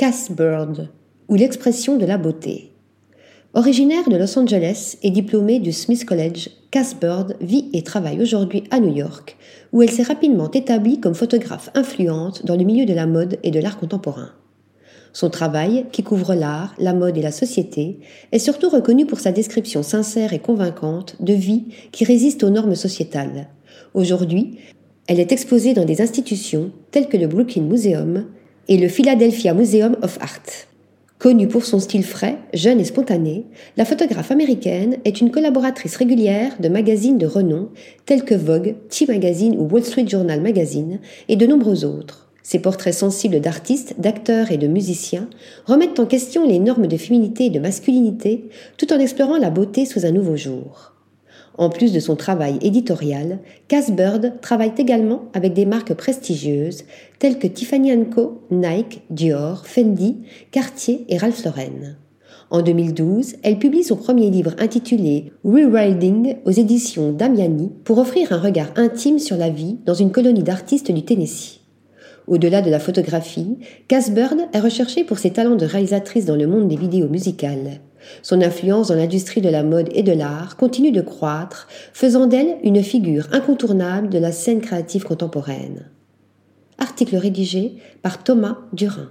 Cass Bird, ou l'expression de la beauté. Originaire de Los Angeles et diplômée du Smith College, Cass Bird vit et travaille aujourd'hui à New York, où elle s'est rapidement établie comme photographe influente dans le milieu de la mode et de l'art contemporain. Son travail, qui couvre l'art, la mode et la société, est surtout reconnu pour sa description sincère et convaincante de vie qui résiste aux normes sociétales. Aujourd'hui, elle est exposée dans des institutions telles que le Brooklyn Museum et le Philadelphia Museum of Art. Connue pour son style frais, jeune et spontané, la photographe américaine est une collaboratrice régulière de magazines de renom tels que Vogue, T Magazine ou Wall Street Journal Magazine et de nombreux autres. Ses portraits sensibles d'artistes, d'acteurs et de musiciens remettent en question les normes de féminité et de masculinité tout en explorant la beauté sous un nouveau jour. En plus de son travail éditorial, Cass Bird travaille également avec des marques prestigieuses telles que Tiffany Co, Nike, Dior, Fendi, Cartier et Ralph Lauren. En 2012, elle publie son premier livre intitulé Rewilding aux éditions Damiani pour offrir un regard intime sur la vie dans une colonie d'artistes du Tennessee. Au-delà de la photographie, Cass Bird est recherchée pour ses talents de réalisatrice dans le monde des vidéos musicales. Son influence dans l'industrie de la mode et de l'art continue de croître, faisant d'elle une figure incontournable de la scène créative contemporaine. Article rédigé par Thomas Durin.